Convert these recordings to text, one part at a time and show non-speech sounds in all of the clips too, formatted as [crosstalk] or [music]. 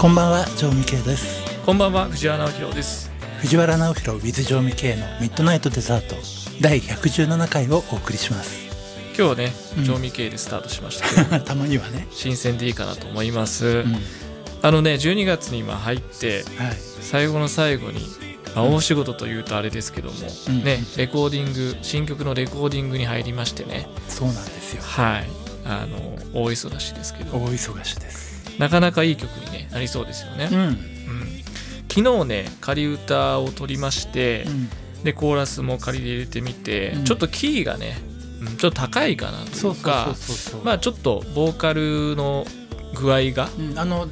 こんばんは、城美圭です。こんばんは藤原直弘です藤原直弘 with 城美圭のミッドナイトデザート第117回をお送りします。今日はねうん調味系でスタートしましたけど、[laughs] たまにはね。新鮮でいいかなと思います、うん、あのね12月に今入ってはい。最後の最後に、まあ、大仕事というとあれですけども、うんねレコーディング新曲のレコーディングに入りましてねそうなんですよ。はいあの大忙しですけど大忙しです。なかなかいい曲に、ね、なりそうですよね、うん。うん。昨日ね仮歌を取りまして、うん、でコーラスも仮で入れてみて、うん。ちょっとキーがね、うんちょっと高いかなといそうか。まあちょっとボーカルの具合がうん、あの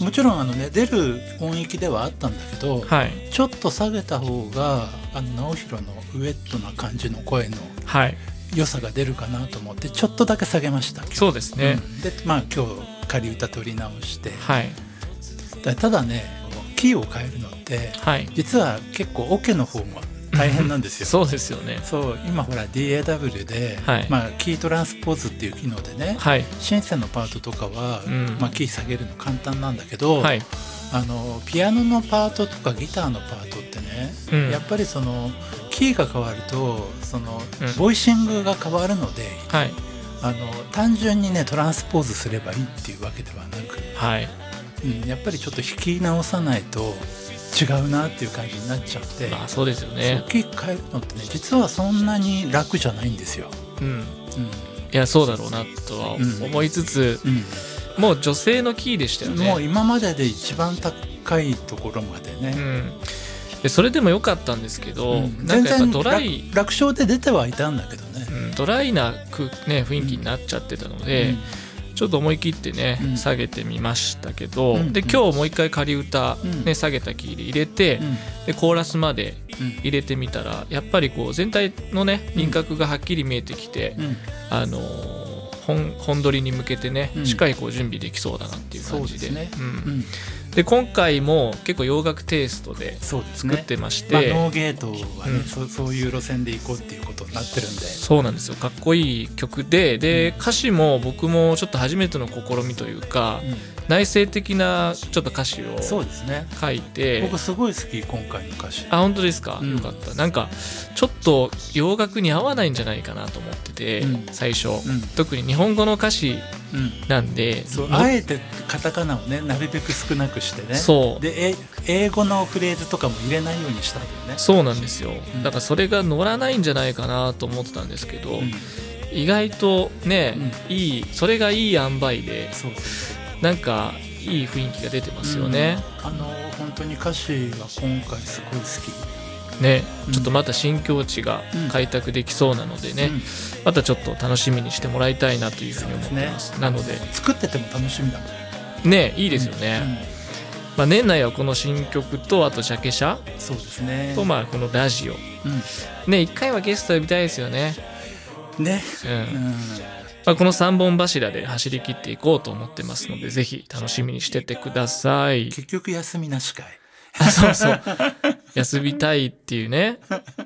もちろんあのね出る音域ではあったんだけど、はい。ちょっと下げた方があの直弘のウエットな感じの声のはい良さが出るかなと思ってちょっとだけ下げました。そうですね、うん。でまあ今日仮歌取り直して、はい。だただねキーを変えるのってはい。実は結構オケの方も大変なんですよ。[laughs] そうですよね。そう今ほら DAW で、はい。まあ、キートランスポーズっていう機能でね、はい。シンセのパートとかは、うん。まあ、キー下げるの簡単なんだけど、はいあのピアノのパートとかギターのパートってね、うん。やっぱりそのキーが変わるとその、うん。ボイシングが変わるのではい。あの単純にねトランスポーズすればいいっていうわけではなく、はい。うん、やっぱりちょっと弾き直さないと違うなっていう感じになっちゃって、まあそうですよね。そうキー変えるのってね実はそんなに楽じゃないんですよ。うん。うん。いやそうだろうなとはうん。思いつつ、うんもう女性のキーでしたよね。もう今までで一番高いところまでね、うん。でそれでも良かったんですけど、うん。なんかやっぱドライ楽楽勝で出てはいたんだけどね。うんドライなく、ね、雰囲気になっちゃってたので、ちょっと思い切ってね、うん。下げてみましたけど、うん。で今日もう一回仮歌、うん。ね下げたキーで入れて、うん。でコーラスまでうん。入れてみたらやっぱりこう全体のね輪郭がはっきり見えてきて、うん。あのー本本撮りに向けてね、うん。しっかりこう準備できそうだなっていう感じで。そうですね。うん。うんで今回も結構洋楽テイストで作ってまして、まあ、ノーゲートはね、うん。そそういう路線で行こうっていうことになってるんで。そうなんですよ。かっこいい曲でで歌詞も僕もちょっと初めての試みというか、内省的なちょっと歌詞をそうですね。書いて僕すごい好き今回の歌詞。あ本当ですか、うん。よかった。なんかちょっと洋楽に合わないんじゃないかなと思ってて、うん。最初、うん。特に日本語の歌詞うんなんでうあえてカタカナをねなるべく少なくしてね。そう。でえ英語のフレーズとかも入れないようにしたんだよね。そうなんですよ、ん。だからそれが乗らないんじゃないかなと思ってたんですけど、うん。意外とね、ういいそれがいい塩梅でそうそうそう。なんかいい雰囲気が出てますよね、うん。あの本当に歌詞は今回すごい好きねうん。ちょっとまた新境地が開拓できそうなのでね、うん。またちょっと楽しみにしてもらいたいなというふうに思ってます。なので。作ってても楽しみだ。もんねいいですよね、まあ、年内はこの新曲とあとジャケ写。うんそうですね。とまあこのラジオ。うね一回はゲスト呼びたいですよね、んね。うん。うん。まあ、この3本柱で走り切っていこうと思ってますのでぜひ楽しみにしててください。結局休みなしかい。あそうそう [laughs] 休みたいっていうね、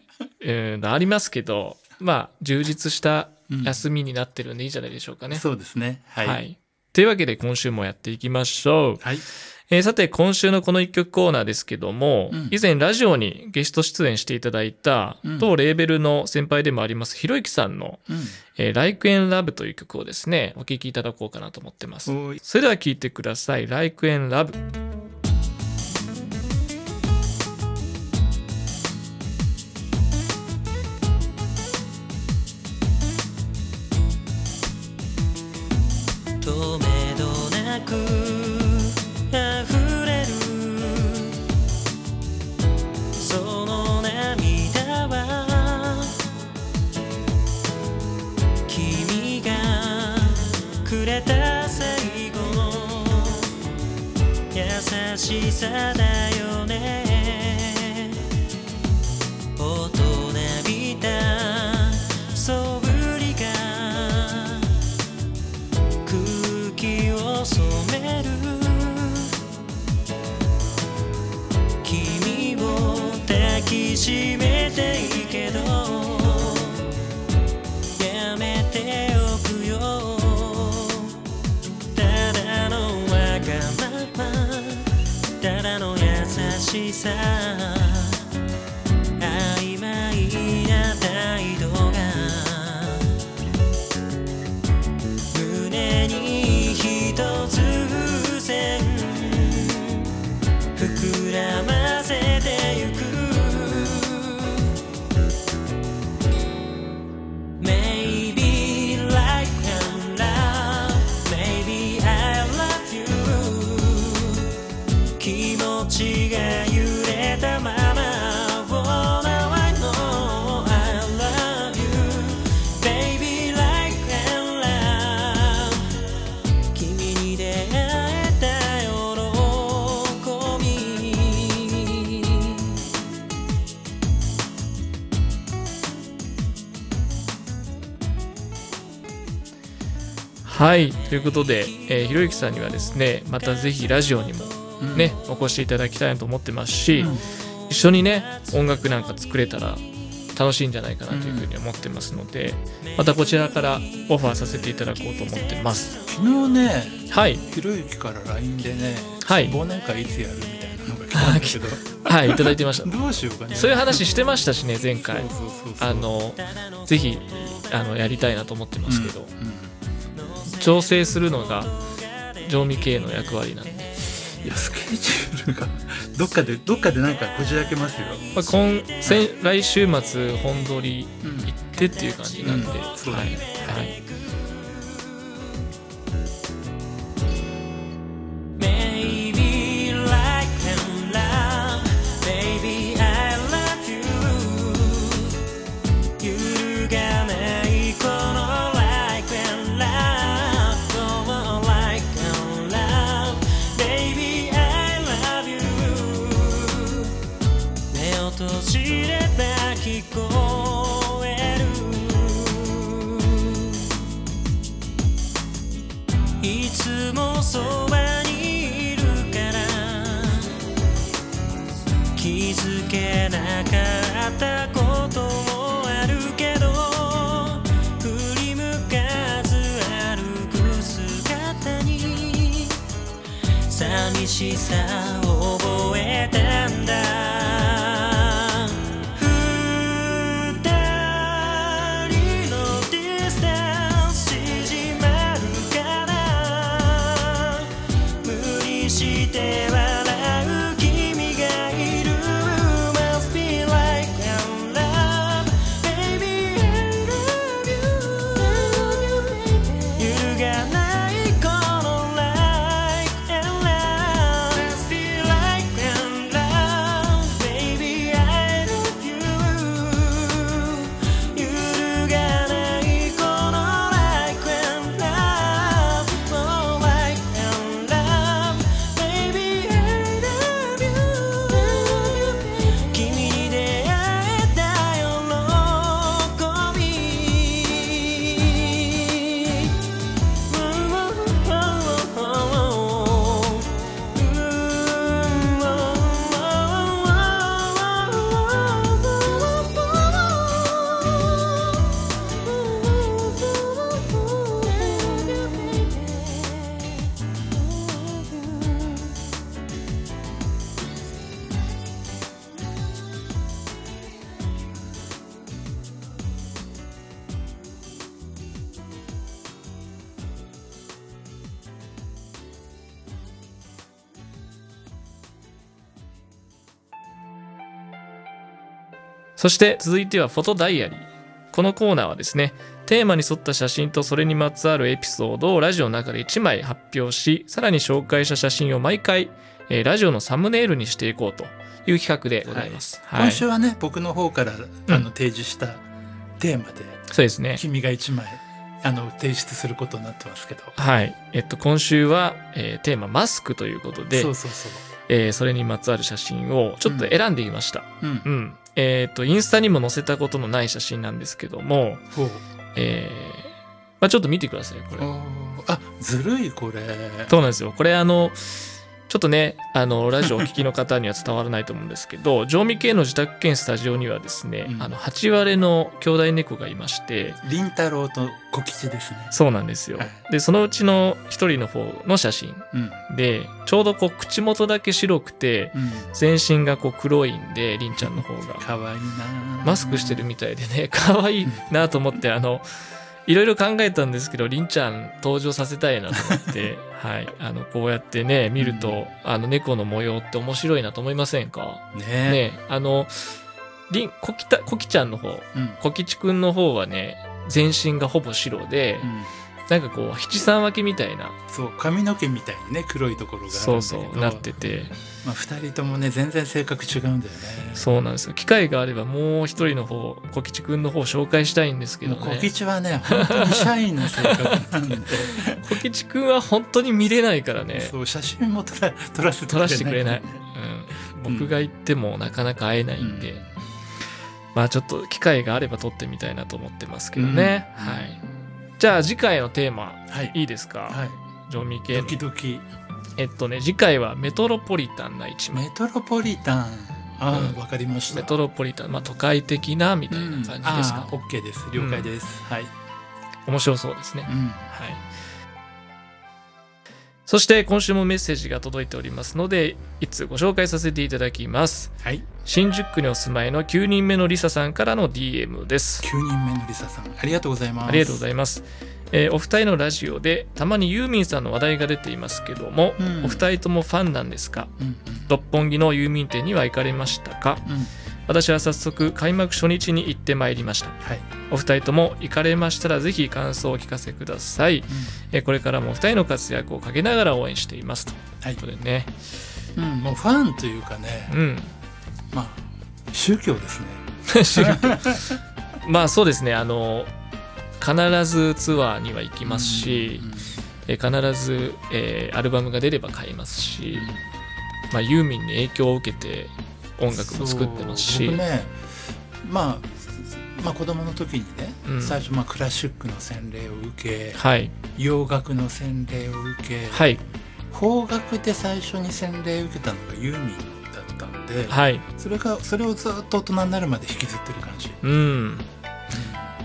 [laughs] うん、ありますけどまあ充実した休みになってるんでいいんじゃないでしょうかね、そうですね。ははい。い、というわけで今週もやっていきましょう、はい。えーさて今週のこの一曲コーナーですけども、うん。以前ラジオにゲスト出演していただいた、うん。当レーベルの先輩でもありますひろゆきさんのうん「えー Like and Love」という曲をですねお聴きいただこうかなと思ってます。それでは聴いてください「Like and Love」とめどなく溢れる。その涙は君がくれた最後。の優しさだよね。さはいということで、えーひろゆきさんにはですねまたぜひラジオにもね、お越しいただきたいなと思ってますし、一緒にね音楽なんか作れたら楽しいんじゃないかなというふうに思ってますので、またこちらからオファーさせていただこうと思ってます。昨日ねはい。ひろゆきから LINE でねはい。忘年会いつやるみたいなのが来たんだけどはいいただいてました。[laughs] どうしようかね。そういう話してましたしね前回。あのぜひあのやりたいなと思ってますけど、うん調整するのが常味系の役割なんで、いやスケジュールがどっかでどっかでなんかこじ開けますよ、まあ、今先来週末本撮りうん行ってっていう感じなんで、うん。そうだはい。ねはい、しさそして続いてはフォトダイアリー。このコーナーはですねテーマに沿った写真とそれにまつわるエピソードをラジオの中で1枚発表しさらに紹介した写真を毎回、えーラジオのサムネイルにしていこうという企画でございます、はい。今週はね僕の方からあの提示したテーマでそうですね。君が一枚あの提出することになってますけど。はい。えっと今週は、えーテーママスクということでそうそうそう。えーそれにまつわる写真をちょっと選んでみました。うん。うん、えっとインスタにも載せたことのない写真なんですけどもえーまあ、ちょっと見てくださいこれ。あずるいこれ。そうなんですよ。これあのちょっとねあのラジオお聞きの方には伝わらないと思うんですけど常味系の自宅兼スタジオにはですね、うん。あの8割の兄弟猫がいまして凛太郎と小吉ですね。そうなんですよ。はい。でそのうちの一人の方の写真うん。でちょうどこう口元だけ白くてうん。全身がこう黒いんでりんちゃんの方が。かわいいなマスクしてるみたいでね可愛いなと思ってあのいろいろ考えたんですけどりんちゃん登場させたいなと思って [laughs] はい。あのこうやってね見ると、あの猫の模様って面白いなと思いませんか？ね。ね。あのりんこきたこきちゃんの方うん。こきちくんの方はね全身がほぼ白で、うんなんかこう七三分けみたいな。そう髪の毛みたいにね黒いところがそうそうなってて。まあ、2人ともね全然性格違うんだよね。そうなんですよ。機会があればもう一人の方こきちくんの方紹介したいんですけどもう小ね吉はね本当にシャイな性格なんで。こきちくんは本当に見れないからね。そう写真も撮ら撮らせて撮らせてくれない、うん、うん。僕が行ってもなかなか会えないんで、まあちょっと機会があれば撮ってみたいなと思ってますけどね、うん。はいじゃあ次回のテーマはい。いいですか、はい。ジョミ系ドのキドキ。えっとね次回はメトロポリタンな一枚。メトロポリタン。ああ、うん。わかりました。メトロポリタン。まあ都会的なみたいな感じですか、ああ OK です。了解です、はい、面白そうですね、うん、はい。そして今週もメッセージが届いておりますので、いつご紹介させていただきます。はい。新宿区にお住まいの9人目のリサさんからの DM です。9人目のリサさんありがとうございます。ありがとうございます。えーお二人のラジオでたまにユーミンさんの話題が出ていますけども、うん。お二人ともファンなんですか？うん六本木のユーミン店には行かれましたか？うんうん私は早速開幕初日に行ってまいりました。はい、お二人とも行かれましたらぜひ感想をお聞かせください。えーこれからもお二人の活躍をかけながら応援していますとはいいうことでね。うん、もうファンというかね、うん。まあ宗教ですね [laughs] まあそうですね。あの必ずツアーには行きますし、えー必ず、えーアルバムが出れば買いますし、まあユーミンに影響を受けて音楽も作ってますし、ねまあまあ子供の時にね、うん最初まあクラシックの洗礼を受けはい洋楽の洗礼を受け、はい邦楽で最初に洗礼を受けたのがユーミンだったんで、はい。それがそれをずっと大人になるまで引きずってる感じ、うん。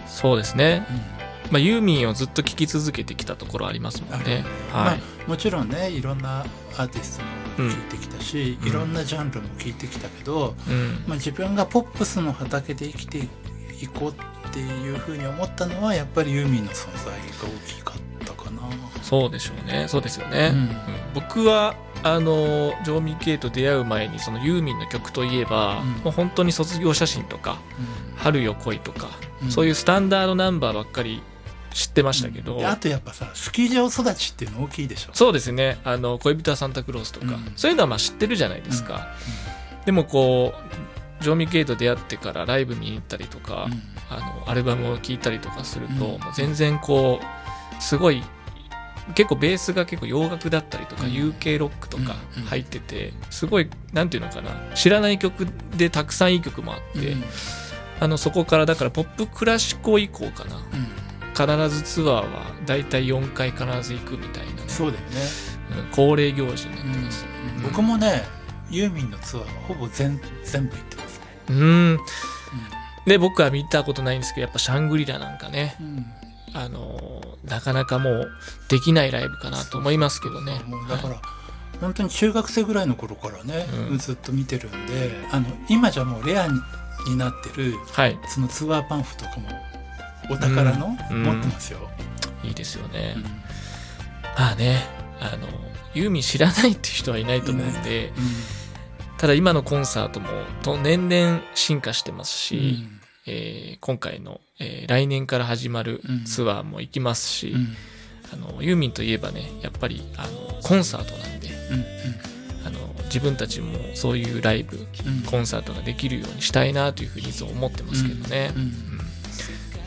そうですね。うんまあユーミンをずっと聴き続けてきたところありますもんね。はい。まあ、もちろんねいろんなアーティストも聴いてきたし、うんいろんなジャンルも聴いてきたけど、うん。まあ、自分がポップスの畑で生きていこうっていうふうに思ったのはやっぱりユーミンの存在が大きかったかな。そうでしょうね。そうですよね。うんうん僕はあのジョーミー・ケイと出会う前にそのユーミンの曲といえば、うんもう本当に卒業写真とか「春よ来い」とか、うんそういうスタンダードナンバーばっかり知ってましたけど、であとやっぱさスキー場育ちっていうの大きいでしょ。そうですね。あの恋人はサンタクロースとか、うん。そういうのはまあ知ってるじゃないですか、でもこうジョーミー・ケイと出会ってからライブ見に行ったりとか、うん。あのアルバムを聴いたりとかすると、うん。もう全然こうすごい結構ベースが結構洋楽だったりとか、うん。UK ロックとかうん。入っててすごいなんていうのかな知らない曲でたくさんいい曲もあって、うん。あのそこからだからポップクラシコ以降かな。うん必ずツアーはだいたい4回必ず行くみたいなね、そうだよね、うん恒例行事になってます。うん僕もねユーミンのツアーはほぼ全全部行ってますね。うん。で僕は見たことないんですけどやっぱシャングリラなんかね。うん。あのーなかなかもうできないライブかなと思いますけどね。だから、本当に中学生ぐらいの頃からね、うん。ずっと見てるんであの今じゃもうレアにになってるはい、そのツアーパンフとかもお宝の、うん。持ってますよ。いいですよね。うん。まあね、あのユーミン知らないっていう人はいないと思うんで、ただ今のコンサートもと年々進化してますし、えー今回の、えー来年から始まるうん。ツアーも行きますし、うん。うんあのユーミンといえばねやっぱりあのコンサートなんでうん。あの自分たちもそういうライブうん。コンサートができるようにしたいなというふうにいつも思ってますけどね。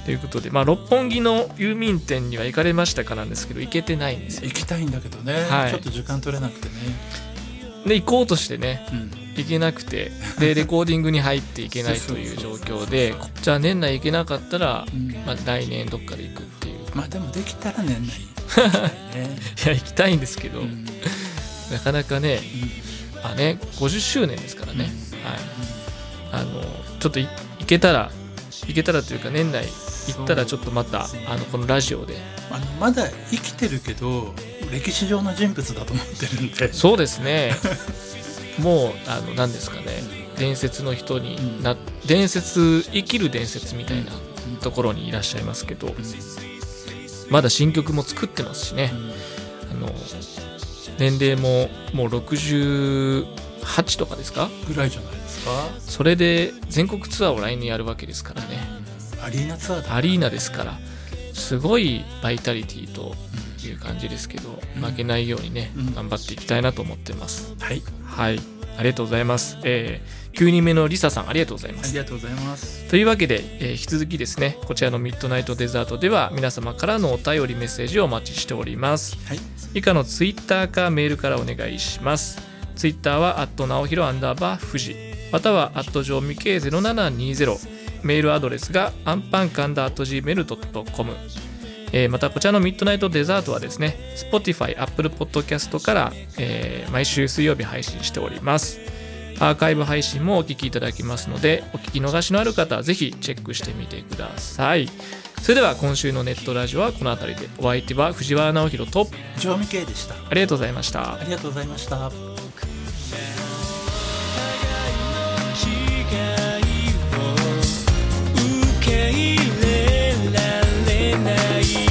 ということで、まあ、六本木のユーミン店には行かれましたかなんですけど行けてないんですよ。行。きたいんだけどね、はい。ちょっと時間取れなくてね。で行こうとしてねうん。行けなくてで [laughs] レコーディングに入っていけないという状況でじゃあ年内行けなかったら、うん。まあ、来年どっかで行くっていう。まあでもできたら年内。行きたいね。いや行きたいんですけど、うん。なかなかねあね50周年ですからね、はい。あのちょっといいけたらいけたらというか年内行ったらちょっとまたあのこのラジオで。あのまだ生きてるけど歴史上の人物だと思ってるんで。そうですね。[laughs] もうあの何ですかね。伝説の人にな、伝説生きる伝説みたいなところにいらっしゃいますけどまだ新曲も作ってますしね。あの年齢ももう68とかですか？ぐらいじゃないですか？それで全国ツアーを来年やるわけですからねアリーナツアーだアリーナですからすごいバイタリティという感じですけどうん。負けないようにねうん。頑張っていきたいなと思ってます。はい。はい。ありがとうございます、えー、9人目のリサさんありがとうございます。ありがとうございます。というわけで、えー引き続きですねこちらのミッドナイトデザートでは皆様からのお便りメッセージをお待ちしております。はい。以下のツイッターかメールからお願いします。ツイッターはアット直弘アンダーバー富士またはアット上未経0720メールアドレスがアンパンカンダー gmail.com えーまたこちらのミッドナイトデザートはですね Spotify、Apple Podcast から、えー毎週水曜日配信しております。アーカイブ配信もお聞きいただけますのでお聞き逃しのある方はぜひチェックしてみてください。それでは今週のネットラジオはこの辺りで。お相手は藤原直弘と常味系でした。ありがとうございました。ありがとうございましたない